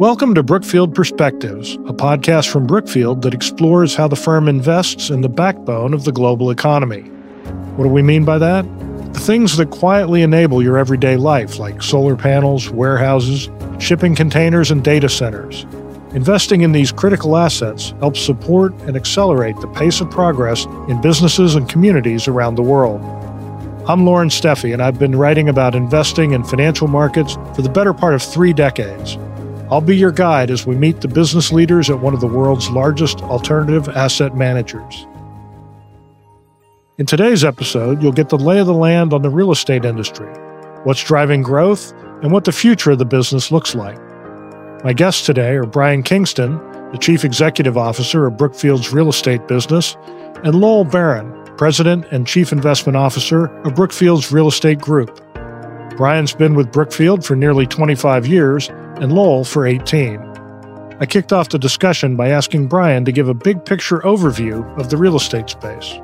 Welcome to Brookfield Perspectives, a podcast from Brookfield that explores how the firm invests in the backbone of the global economy. What do we mean by that? The things that quietly enable your everyday life, like solar panels, warehouses, shipping containers, and data centers. Investing in these critical assets helps support and accelerate the pace of progress in businesses and communities around the world. I'm Lauren Steffi, and I've been writing about investing in financial markets for the better part of three decades. I'll be your guide as we meet the business leaders at one of the world's largest alternative asset managers. In today's episode, you'll get the lay of the land on the real estate industry, what's driving growth, and what the future of the business looks like. My guests today are Brian Kingston, the Chief Executive Officer of Brookfield's real estate business, and Lowell Baron, President and Chief Investment Officer of Brookfield's Real Estate Group. Brian's been with Brookfield for nearly 25 years and Lowell for 18. I kicked off the discussion by asking Brian to give a big picture overview of the real estate space.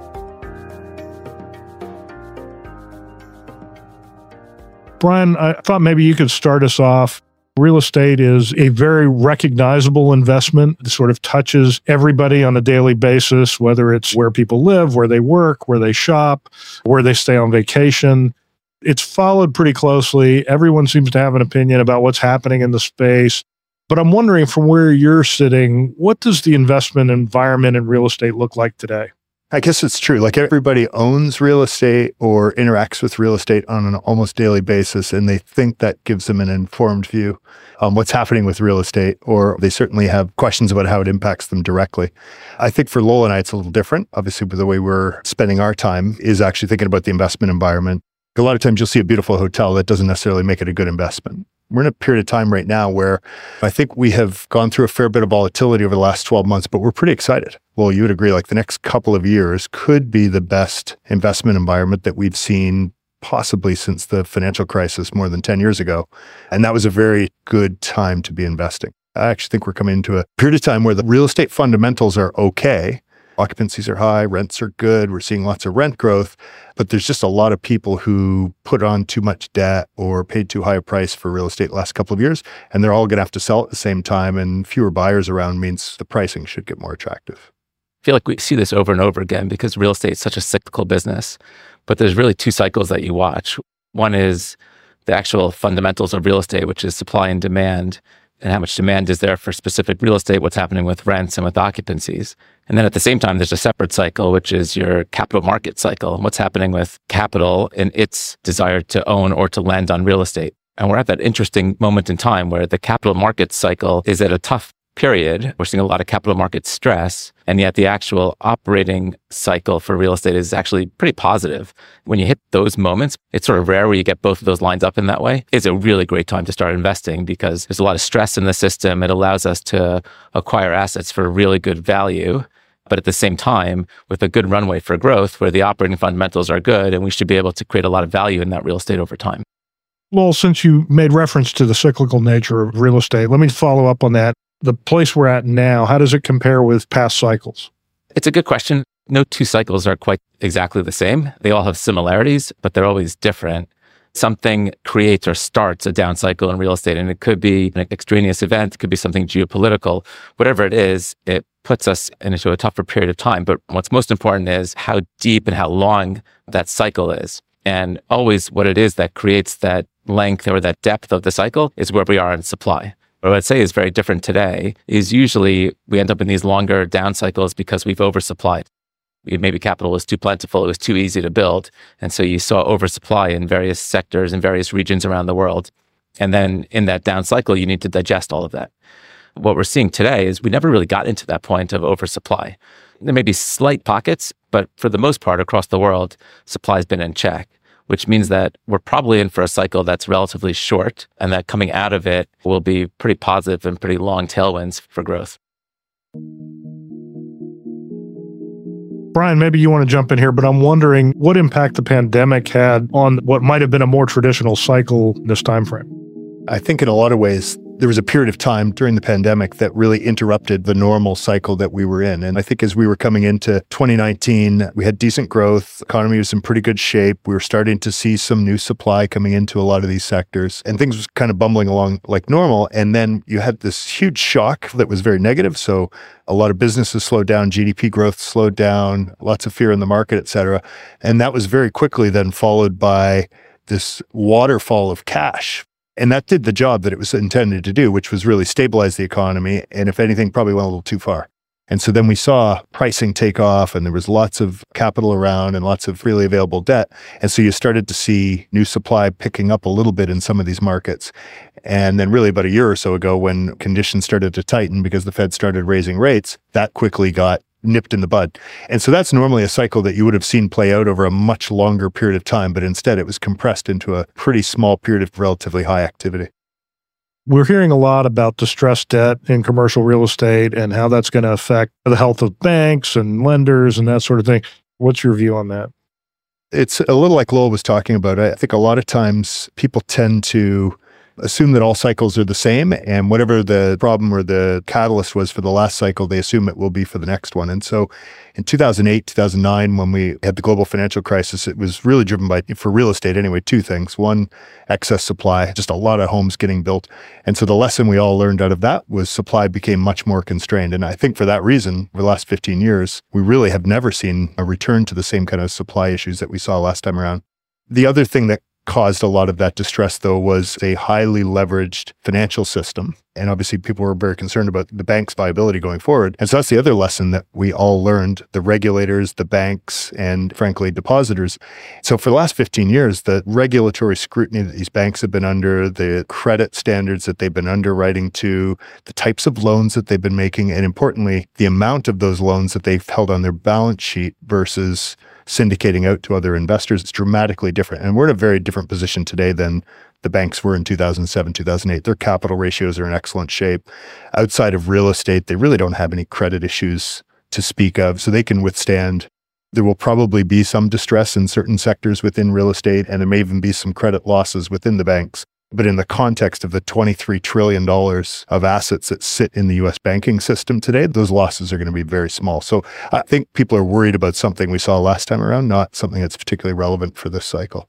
Brian, I thought maybe you could start us off. Real estate is a very recognizable investment. It sort of touches everybody on a daily basis, whether it's where people live, where they work, where they shop, where they stay on vacation it's followed pretty closely. Everyone seems to have an opinion about what's happening in the space. But I'm wondering from where you're sitting, what does the investment environment in real estate look like today? I guess it's true. Like everybody owns real estate or interacts with real estate on an almost daily basis, and they think that gives them an informed view on what's happening with real estate, or they certainly have questions about how it impacts them directly. I think for Lowell and I, it's a little different. Obviously, the way we're spending our time is actually thinking about the investment environment a lot of times you'll see a beautiful hotel that doesn't necessarily make it a good investment. We're in a period of time right now where I think we have gone through a fair bit of volatility over the last 12 months, but we're pretty excited. Well, you would agree, like the next couple of years could be the best investment environment that we've seen possibly since the financial crisis more than 10 years ago. And that was a very good time to be investing. I actually think we're coming into a period of time where the real estate fundamentals are okay occupancies are high, rents are good, we're seeing lots of rent growth, but there's just a lot of people who put on too much debt or paid too high a price for real estate last couple of years, and they're all going to have to sell at the same time, and fewer buyers around means the pricing should get more attractive. I feel like we see this over and over again because real estate is such a cyclical business, but there's really two cycles that you watch. One is the actual fundamentals of real estate, which is supply and demand and how much demand is there for specific real estate, what's happening with rents and with occupancies. And then at the same time, there's a separate cycle, which is your capital market cycle what's happening with capital and its desire to own or to lend on real estate. And we're at that interesting moment in time where the capital market cycle is at a tough period. We're seeing a lot of capital market stress. And yet the actual operating cycle for real estate is actually pretty positive. When you hit those moments, it's sort of rare where you get both of those lines up in that way. It's a really great time to start investing because there's a lot of stress in the system. It allows us to acquire assets for really good value. But at the same time, with a good runway for growth where the operating fundamentals are good, and we should be able to create a lot of value in that real estate over time. Well, since you made reference to the cyclical nature of real estate, let me follow up on that the place we're at now, how does it compare with past cycles? It's a good question. No two cycles are quite exactly the same. They all have similarities, but they're always different. Something creates or starts a down cycle in real estate, and it could be an extraneous event, it could be something geopolitical. Whatever it is, it puts us into a tougher period of time. But what's most important is how deep and how long that cycle is. And always what it is that creates that length or that depth of the cycle is where we are in supply what I'd say is very different today is usually we end up in these longer down cycles because we've oversupplied. Maybe capital was too plentiful, it was too easy to build. And so you saw oversupply in various sectors in various regions around the world. And then in that down cycle, you need to digest all of that. What we're seeing today is we never really got into that point of oversupply. There may be slight pockets, but for the most part across the world, supply has been in check which means that we're probably in for a cycle that's relatively short and that coming out of it will be pretty positive and pretty long tailwinds for growth. Brian, maybe you want to jump in here, but I'm wondering what impact the pandemic had on what might have been a more traditional cycle this time frame. I think in a lot of ways there was a period of time during the pandemic that really interrupted the normal cycle that we were in. And I think as we were coming into 2019, we had decent growth. economy was in pretty good shape. We were starting to see some new supply coming into a lot of these sectors and things was kind of bumbling along like normal. And then you had this huge shock that was very negative. So a lot of businesses slowed down, GDP growth slowed down, lots of fear in the market, et cetera. And that was very quickly then followed by this waterfall of cash and that did the job that it was intended to do, which was really stabilize the economy. And if anything, probably went a little too far. And so then we saw pricing take off and there was lots of capital around and lots of freely available debt. And so you started to see new supply picking up a little bit in some of these markets. And then really about a year or so ago, when conditions started to tighten because the Fed started raising rates, that quickly got nipped in the bud. And so that's normally a cycle that you would have seen play out over a much longer period of time, but instead it was compressed into a pretty small period of relatively high activity. We're hearing a lot about distressed debt in commercial real estate and how that's going to affect the health of banks and lenders and that sort of thing. What's your view on that? It's a little like Lowell was talking about. I think a lot of times people tend to assume that all cycles are the same and whatever the problem or the catalyst was for the last cycle, they assume it will be for the next one. And so in 2008, 2009, when we had the global financial crisis, it was really driven by, for real estate anyway, two things. One, excess supply, just a lot of homes getting built. And so the lesson we all learned out of that was supply became much more constrained. And I think for that reason, over the last 15 years, we really have never seen a return to the same kind of supply issues that we saw last time around. The other thing that caused a lot of that distress, though, was a highly leveraged financial system. And obviously, people were very concerned about the bank's viability going forward. And so that's the other lesson that we all learned the regulators, the banks, and frankly, depositors. So for the last 15 years, the regulatory scrutiny that these banks have been under, the credit standards that they've been underwriting to, the types of loans that they've been making, and importantly, the amount of those loans that they've held on their balance sheet versus syndicating out to other investors, it's dramatically different. And we're in a very different position today than the banks were in 2007, 2008. Their capital ratios are in excellent shape. Outside of real estate, they really don't have any credit issues to speak of, so they can withstand. There will probably be some distress in certain sectors within real estate, and there may even be some credit losses within the banks. But in the context of the $23 trillion of assets that sit in the US banking system today, those losses are going to be very small. So I think people are worried about something we saw last time around, not something that's particularly relevant for this cycle.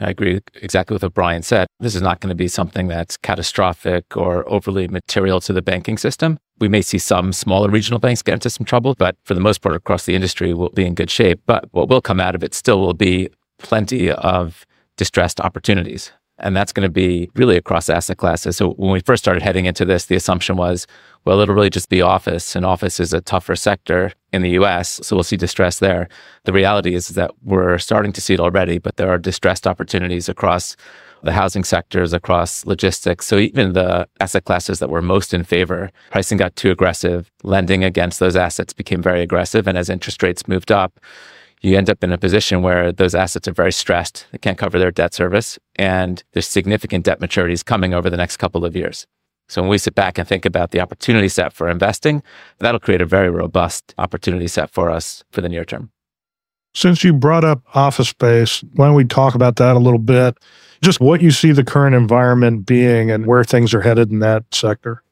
I agree exactly with what Brian said. This is not going to be something that's catastrophic or overly material to the banking system. We may see some smaller regional banks get into some trouble, but for the most part, across the industry, we'll be in good shape. But what will come out of it still will be plenty of distressed opportunities. And that's going to be really across asset classes. So when we first started heading into this, the assumption was, well, it'll really just be office, and office is a tougher sector in the US. So we'll see distress there. The reality is that we're starting to see it already, but there are distressed opportunities across the housing sectors, across logistics. So even the asset classes that were most in favor, pricing got too aggressive. Lending against those assets became very aggressive. And as interest rates moved up, you end up in a position where those assets are very stressed. They can't cover their debt service, and there's significant debt maturities coming over the next couple of years. So when we sit back and think about the opportunity set for investing, that'll create a very robust opportunity set for us for the near term. Since you brought up office space, why don't we talk about that a little bit? Just what you see the current environment being and where things are headed in that sector.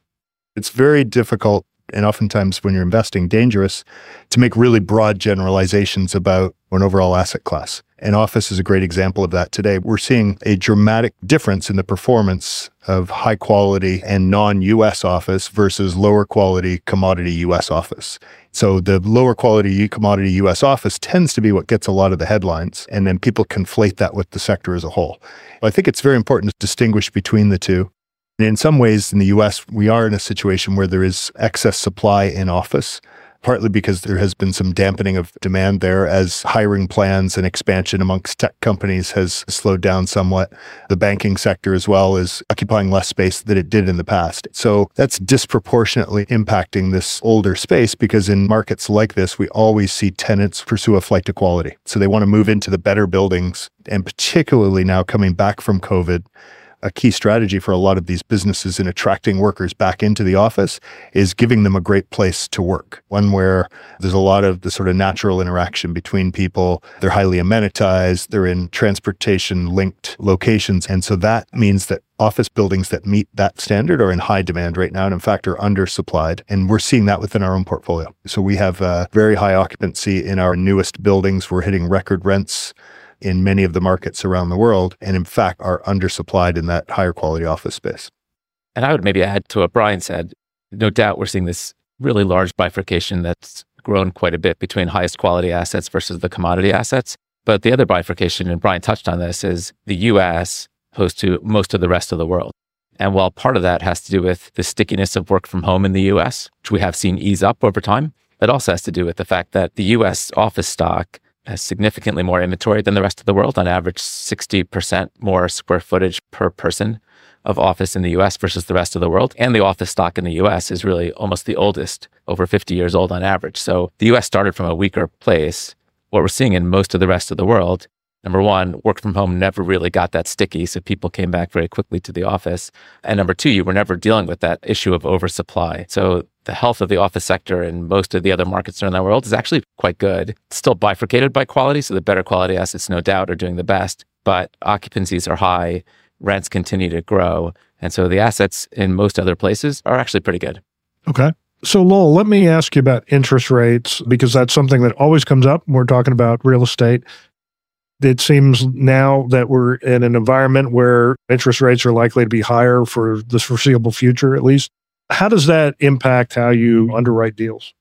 It's very difficult and oftentimes when you're investing, dangerous to make really broad generalizations about an overall asset class. And office is a great example of that today. We're seeing a dramatic difference in the performance of high quality and non US office versus lower quality commodity US office. So the lower quality commodity US office tends to be what gets a lot of the headlines. And then people conflate that with the sector as a whole. I think it's very important to distinguish between the two. In some ways, in the US, we are in a situation where there is excess supply in office, partly because there has been some dampening of demand there as hiring plans and expansion amongst tech companies has slowed down somewhat. The banking sector as well is occupying less space than it did in the past. So that's disproportionately impacting this older space because in markets like this, we always see tenants pursue a flight to quality. So they want to move into the better buildings and particularly now coming back from COVID a key strategy for a lot of these businesses in attracting workers back into the office is giving them a great place to work. One where there's a lot of the sort of natural interaction between people. They're highly amenitized, they're in transportation linked locations. And so that means that office buildings that meet that standard are in high demand right now and in fact are undersupplied and we're seeing that within our own portfolio so we have a very high occupancy in our newest buildings we're hitting record rents in many of the markets around the world, and in fact are undersupplied in that higher quality office space. And I would maybe add to what Brian said. No doubt we're seeing this really large bifurcation that's grown quite a bit between highest quality assets versus the commodity assets. But the other bifurcation, and Brian touched on this, is the US opposed to most of the rest of the world. And while part of that has to do with the stickiness of work from home in the US, which we have seen ease up over time, it also has to do with the fact that the US office stock has significantly more inventory than the rest of the world, on average 60% more square footage per person of office in the US versus the rest of the world. And the office stock in the US is really almost the oldest, over 50 years old on average. So the US started from a weaker place. What we're seeing in most of the rest of the world Number one, work from home never really got that sticky. So people came back very quickly to the office. And number two, you were never dealing with that issue of oversupply. So the health of the office sector and most of the other markets around the world is actually quite good. It's still bifurcated by quality. So the better quality assets, no doubt, are doing the best, but occupancies are high, rents continue to grow. And so the assets in most other places are actually pretty good. Okay. So, Lowell, let me ask you about interest rates because that's something that always comes up when we're talking about real estate it seems now that we're in an environment where interest rates are likely to be higher for the foreseeable future, at least. How does that impact how you underwrite deals?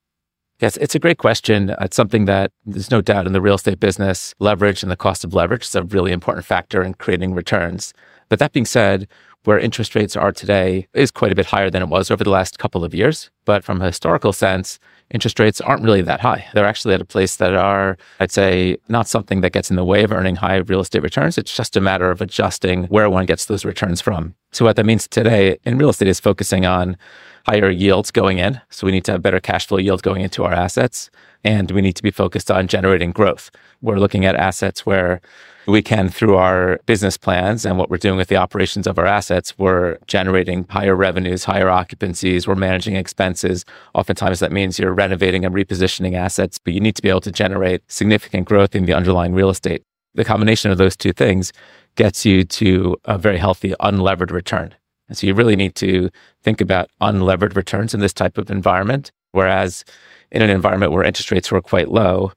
Yes, it's a great question. It's something that there's no doubt in the real estate business, leverage and the cost of leverage is a really important factor in creating returns. But that being said, where interest rates are today is quite a bit higher than it was over the last couple of years. But from a historical sense, interest rates aren't really that high. They're actually at a place that are, I'd say, not something that gets in the way of earning high real estate returns. It's just a matter of adjusting where one gets those returns from. So, what that means today in real estate is focusing on higher yields going in. So, we need to have better cash flow yield going into our assets. And we need to be focused on generating growth. We're looking at assets where we can, through our business plans and what we're doing with the operations of our assets, we're generating higher revenues, higher occupancies, we're managing expenses. Oftentimes that means you're renovating and repositioning assets, but you need to be able to generate significant growth in the underlying real estate. The combination of those two things gets you to a very healthy unlevered return. And so you really need to think about unlevered returns in this type of environment. Whereas in an environment where interest rates were quite low,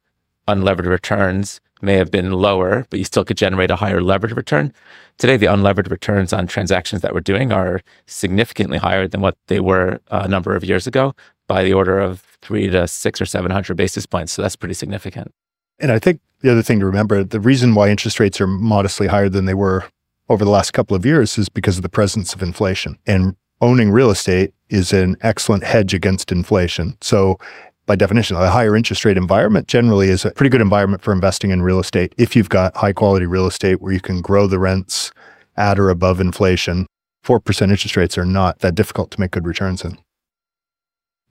unlevered returns may have been lower, but you still could generate a higher levered return. Today, the unlevered returns on transactions that we're doing are significantly higher than what they were uh, a number of years ago by the order of three to six or 700 basis points. So that's pretty significant. And I think the other thing to remember the reason why interest rates are modestly higher than they were over the last couple of years is because of the presence of inflation. And owning real estate is an excellent hedge against inflation. So by definition, a higher interest rate environment generally is a pretty good environment for investing in real estate if you've got high quality real estate where you can grow the rents at or above inflation. 4% interest rates are not that difficult to make good returns in.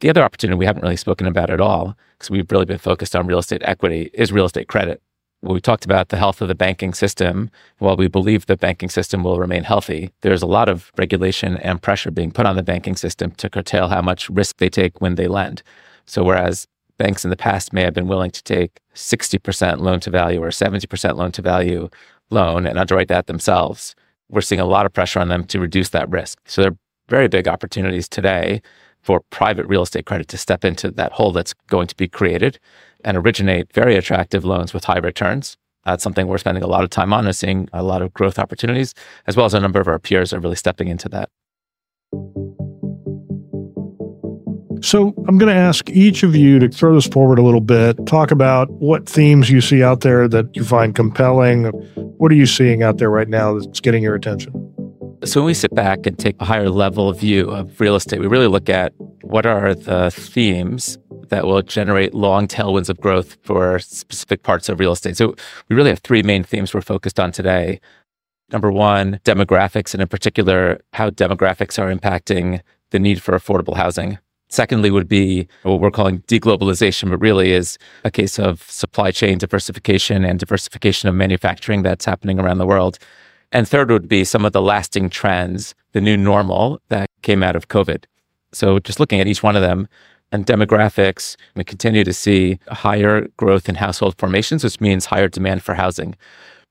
The other opportunity we haven't really spoken about at all, because we've really been focused on real estate equity, is real estate credit. we talked about the health of the banking system. While we believe the banking system will remain healthy, there's a lot of regulation and pressure being put on the banking system to curtail how much risk they take when they lend. So whereas banks in the past may have been willing to take 60% loan to value or 70% loan to value loan and underwrite that themselves, we're seeing a lot of pressure on them to reduce that risk. So there are very big opportunities today for private real estate credit to step into that hole that's going to be created and originate very attractive loans with high returns. That's something we're spending a lot of time on and seeing a lot of growth opportunities, as well as a number of our peers are really stepping into that. So I'm going to ask each of you to throw this forward a little bit, talk about what themes you see out there that you find compelling. What are you seeing out there right now that's getting your attention? So when we sit back and take a higher level view of real estate, we really look at what are the themes that will generate long tailwinds of growth for specific parts of real estate. So we really have three main themes we're focused on today. Number one, demographics, and in particular, how demographics are impacting the need for affordable housing. Secondly, would be what we're calling deglobalization, but really is a case of supply chain diversification and diversification of manufacturing that's happening around the world. And third would be some of the lasting trends, the new normal that came out of COVID. So just looking at each one of them and demographics, we continue to see higher growth in household formations, which means higher demand for housing.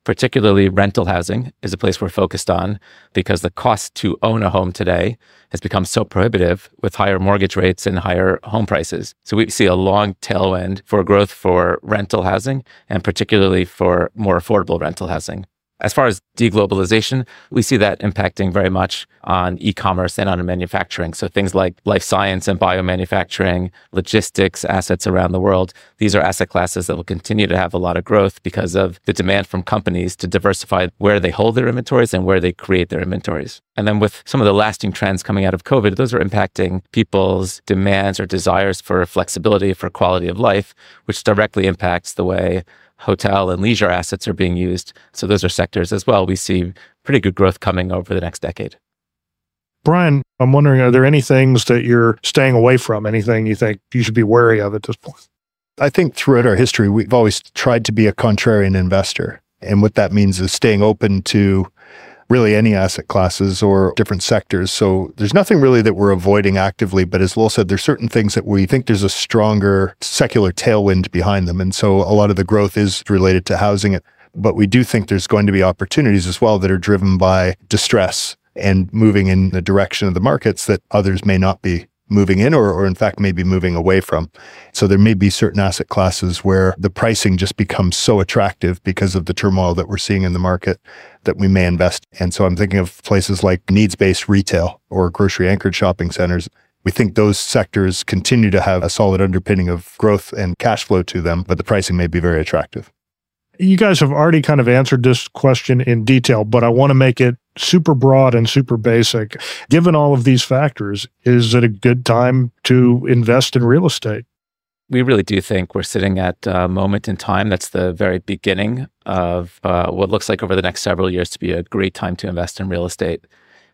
Particularly rental housing is a place we're focused on because the cost to own a home today has become so prohibitive with higher mortgage rates and higher home prices. So we see a long tailwind for growth for rental housing and particularly for more affordable rental housing. As far as deglobalization, we see that impacting very much on e commerce and on manufacturing. So things like life science and biomanufacturing, logistics, assets around the world. These are asset classes that will continue to have a lot of growth because of the demand from companies to diversify where they hold their inventories and where they create their inventories. And then with some of the lasting trends coming out of COVID, those are impacting people's demands or desires for flexibility, for quality of life, which directly impacts the way hotel and leisure assets are being used. So those are sectors as well. We see pretty good growth coming over the next decade. Brian, I'm wondering, are there any things that you're staying away from? Anything you think you should be wary of at this point? I think throughout our history, we've always tried to be a contrarian investor. And what that means is staying open to really any asset classes or different sectors. So there's nothing really that we're avoiding actively. But as Lowell said, there's certain things that we think there's a stronger secular tailwind behind them. And so a lot of the growth is related to housing. But we do think there's going to be opportunities as well that are driven by distress and moving in the direction of the markets that others may not be moving in or, or in fact maybe moving away from. So there may be certain asset classes where the pricing just becomes so attractive because of the turmoil that we're seeing in the market that we may invest. And so I'm thinking of places like needs-based retail or grocery anchored shopping centers. We think those sectors continue to have a solid underpinning of growth and cash flow to them, but the pricing may be very attractive. You guys have already kind of answered this question in detail, but I want to make it super broad and super basic. Given all of these factors, is it a good time to invest in real estate? We really do think we're sitting at a moment in time that's the very beginning of uh, what looks like over the next several years to be a great time to invest in real estate.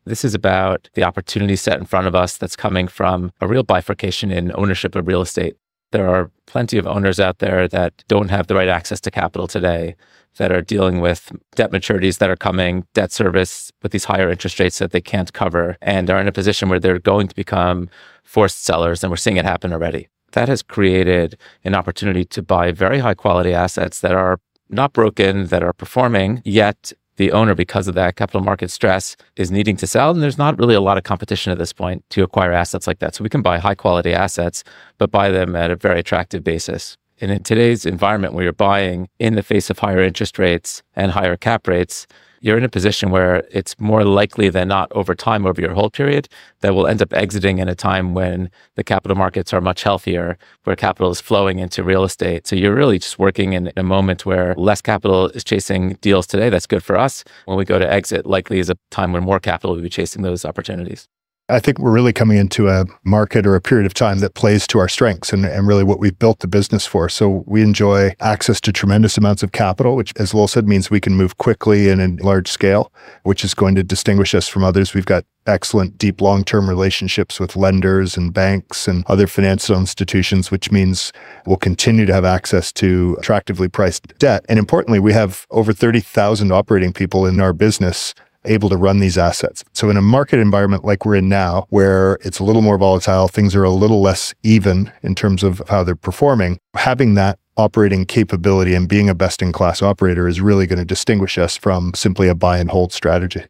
This is about the opportunity set in front of us that's coming from a real bifurcation in ownership of real estate. There are plenty of owners out there that don't have the right access to capital today, that are dealing with debt maturities that are coming, debt service with these higher interest rates that they can't cover, and are in a position where they're going to become forced sellers. And we're seeing it happen already. That has created an opportunity to buy very high quality assets that are not broken, that are performing, yet the owner, because of that capital market stress, is needing to sell. And there's not really a lot of competition at this point to acquire assets like that. So we can buy high quality assets, but buy them at a very attractive basis. And in today's environment where you're buying in the face of higher interest rates and higher cap rates, you're in a position where it's more likely than not over time, over your hold period, that we'll end up exiting in a time when the capital markets are much healthier, where capital is flowing into real estate. So you're really just working in a moment where less capital is chasing deals today. That's good for us. When we go to exit, likely is a time when more capital will be chasing those opportunities. I think we're really coming into a market or a period of time that plays to our strengths and, and really what we've built the business for. So we enjoy access to tremendous amounts of capital, which, as Lowell said, means we can move quickly and in large scale, which is going to distinguish us from others. We've got excellent, deep, long term relationships with lenders and banks and other financial institutions, which means we'll continue to have access to attractively priced debt. And importantly, we have over 30,000 operating people in our business able to run these assets. So in a market environment like we're in now, where it's a little more volatile, things are a little less even in terms of how they're performing, having that operating capability and being a best in class operator is really going to distinguish us from simply a buy and hold strategy.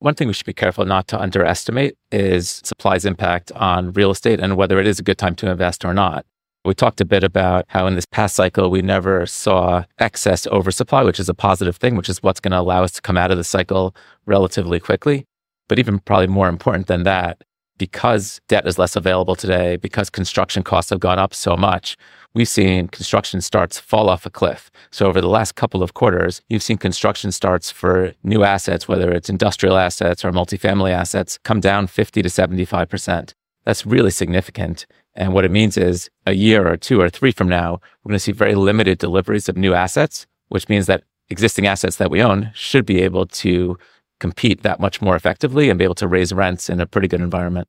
One thing we should be careful not to underestimate is supply's impact on real estate and whether it is a good time to invest or not. We talked a bit about how in this past cycle, we never saw excess oversupply, which is a positive thing, which is what's going to allow us to come out of the cycle relatively quickly. But even probably more important than that, because debt is less available today, because construction costs have gone up so much, we've seen construction starts fall off a cliff. So over the last couple of quarters, you've seen construction starts for new assets, whether it's industrial assets or multifamily assets, come down 50 to 75%. That's really significant. And what it means is a year or two or three from now, we're going to see very limited deliveries of new assets, which means that existing assets that we own should be able to compete that much more effectively and be able to raise rents in a pretty good environment.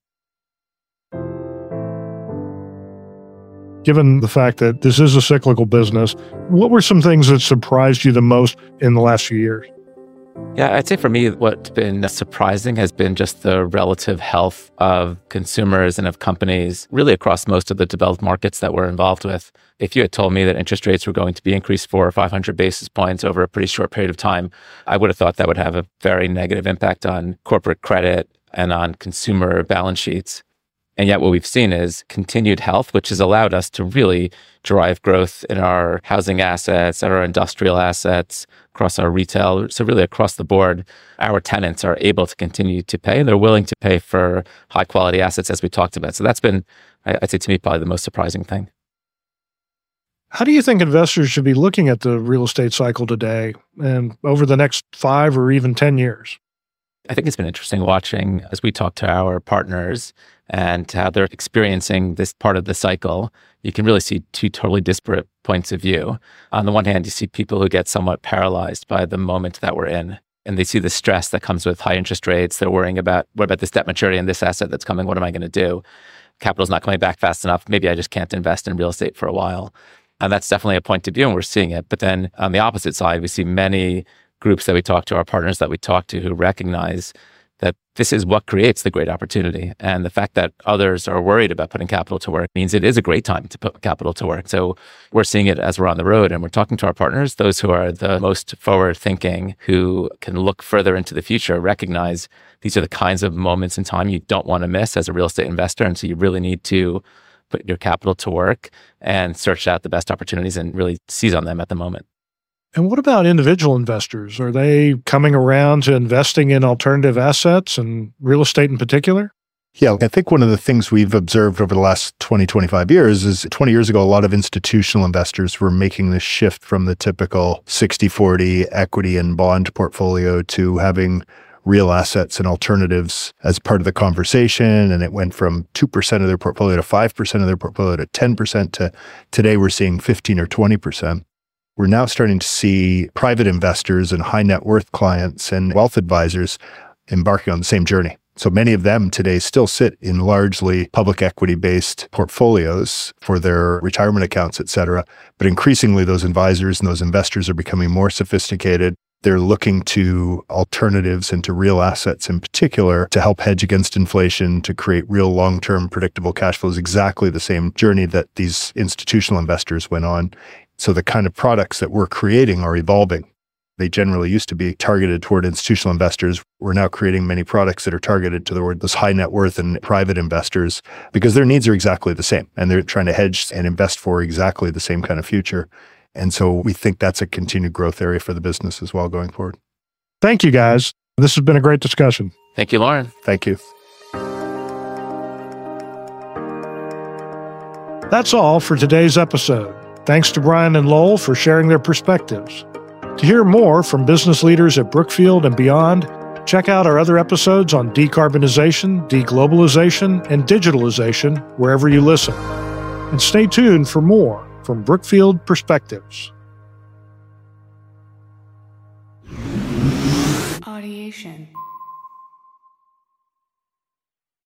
Given the fact that this is a cyclical business, what were some things that surprised you the most in the last few years? Yeah, I'd say for me, what's been surprising has been just the relative health of consumers and of companies, really across most of the developed markets that we're involved with. If you had told me that interest rates were going to be increased four or 500 basis points over a pretty short period of time, I would have thought that would have a very negative impact on corporate credit and on consumer balance sheets. And yet, what we've seen is continued health, which has allowed us to really drive growth in our housing assets, our industrial assets, across our retail. So, really, across the board, our tenants are able to continue to pay and they're willing to pay for high quality assets, as we talked about. So, that's been, I'd say to me, probably the most surprising thing. How do you think investors should be looking at the real estate cycle today and over the next five or even 10 years? I think it's been interesting watching as we talk to our partners and how they're experiencing this part of the cycle. You can really see two totally disparate points of view. On the one hand, you see people who get somewhat paralyzed by the moment that we're in. And they see the stress that comes with high interest rates. They're worrying about what about this debt maturity and this asset that's coming? What am I going to do? Capital's not coming back fast enough. Maybe I just can't invest in real estate for a while. And that's definitely a point of view, and we're seeing it. But then on the opposite side, we see many groups that we talk to, our partners that we talk to, who recognize that this is what creates the great opportunity. And the fact that others are worried about putting capital to work means it is a great time to put capital to work. So we're seeing it as we're on the road and we're talking to our partners, those who are the most forward thinking, who can look further into the future, recognize these are the kinds of moments in time you don't want to miss as a real estate investor. And so you really need to put your capital to work and search out the best opportunities and really seize on them at the moment. And what about individual investors? Are they coming around to investing in alternative assets and real estate in particular? Yeah, I think one of the things we've observed over the last 20, 25 years is 20 years ago, a lot of institutional investors were making this shift from the typical 60 40 equity and bond portfolio to having real assets and alternatives as part of the conversation. And it went from 2% of their portfolio to 5% of their portfolio to 10% to today we're seeing 15 or 20% we're now starting to see private investors and high net worth clients and wealth advisors embarking on the same journey. So many of them today still sit in largely public equity based portfolios for their retirement accounts, et cetera. But increasingly, those advisors and those investors are becoming more sophisticated. They're looking to alternatives and to real assets in particular to help hedge against inflation, to create real long term predictable cash flows, exactly the same journey that these institutional investors went on. So the kind of products that we're creating are evolving. They generally used to be targeted toward institutional investors. We're now creating many products that are targeted to those high net worth and private investors because their needs are exactly the same and they're trying to hedge and invest for exactly the same kind of future. And so we think that's a continued growth area for the business as well going forward. Thank you, guys. This has been a great discussion. Thank you, Lauren. Thank you. That's all for today's episode. Thanks to Brian and Lowell for sharing their perspectives. To hear more from business leaders at Brookfield and beyond, check out our other episodes on decarbonization, deglobalization, and digitalization wherever you listen. And stay tuned for more from Brookfield Perspectives.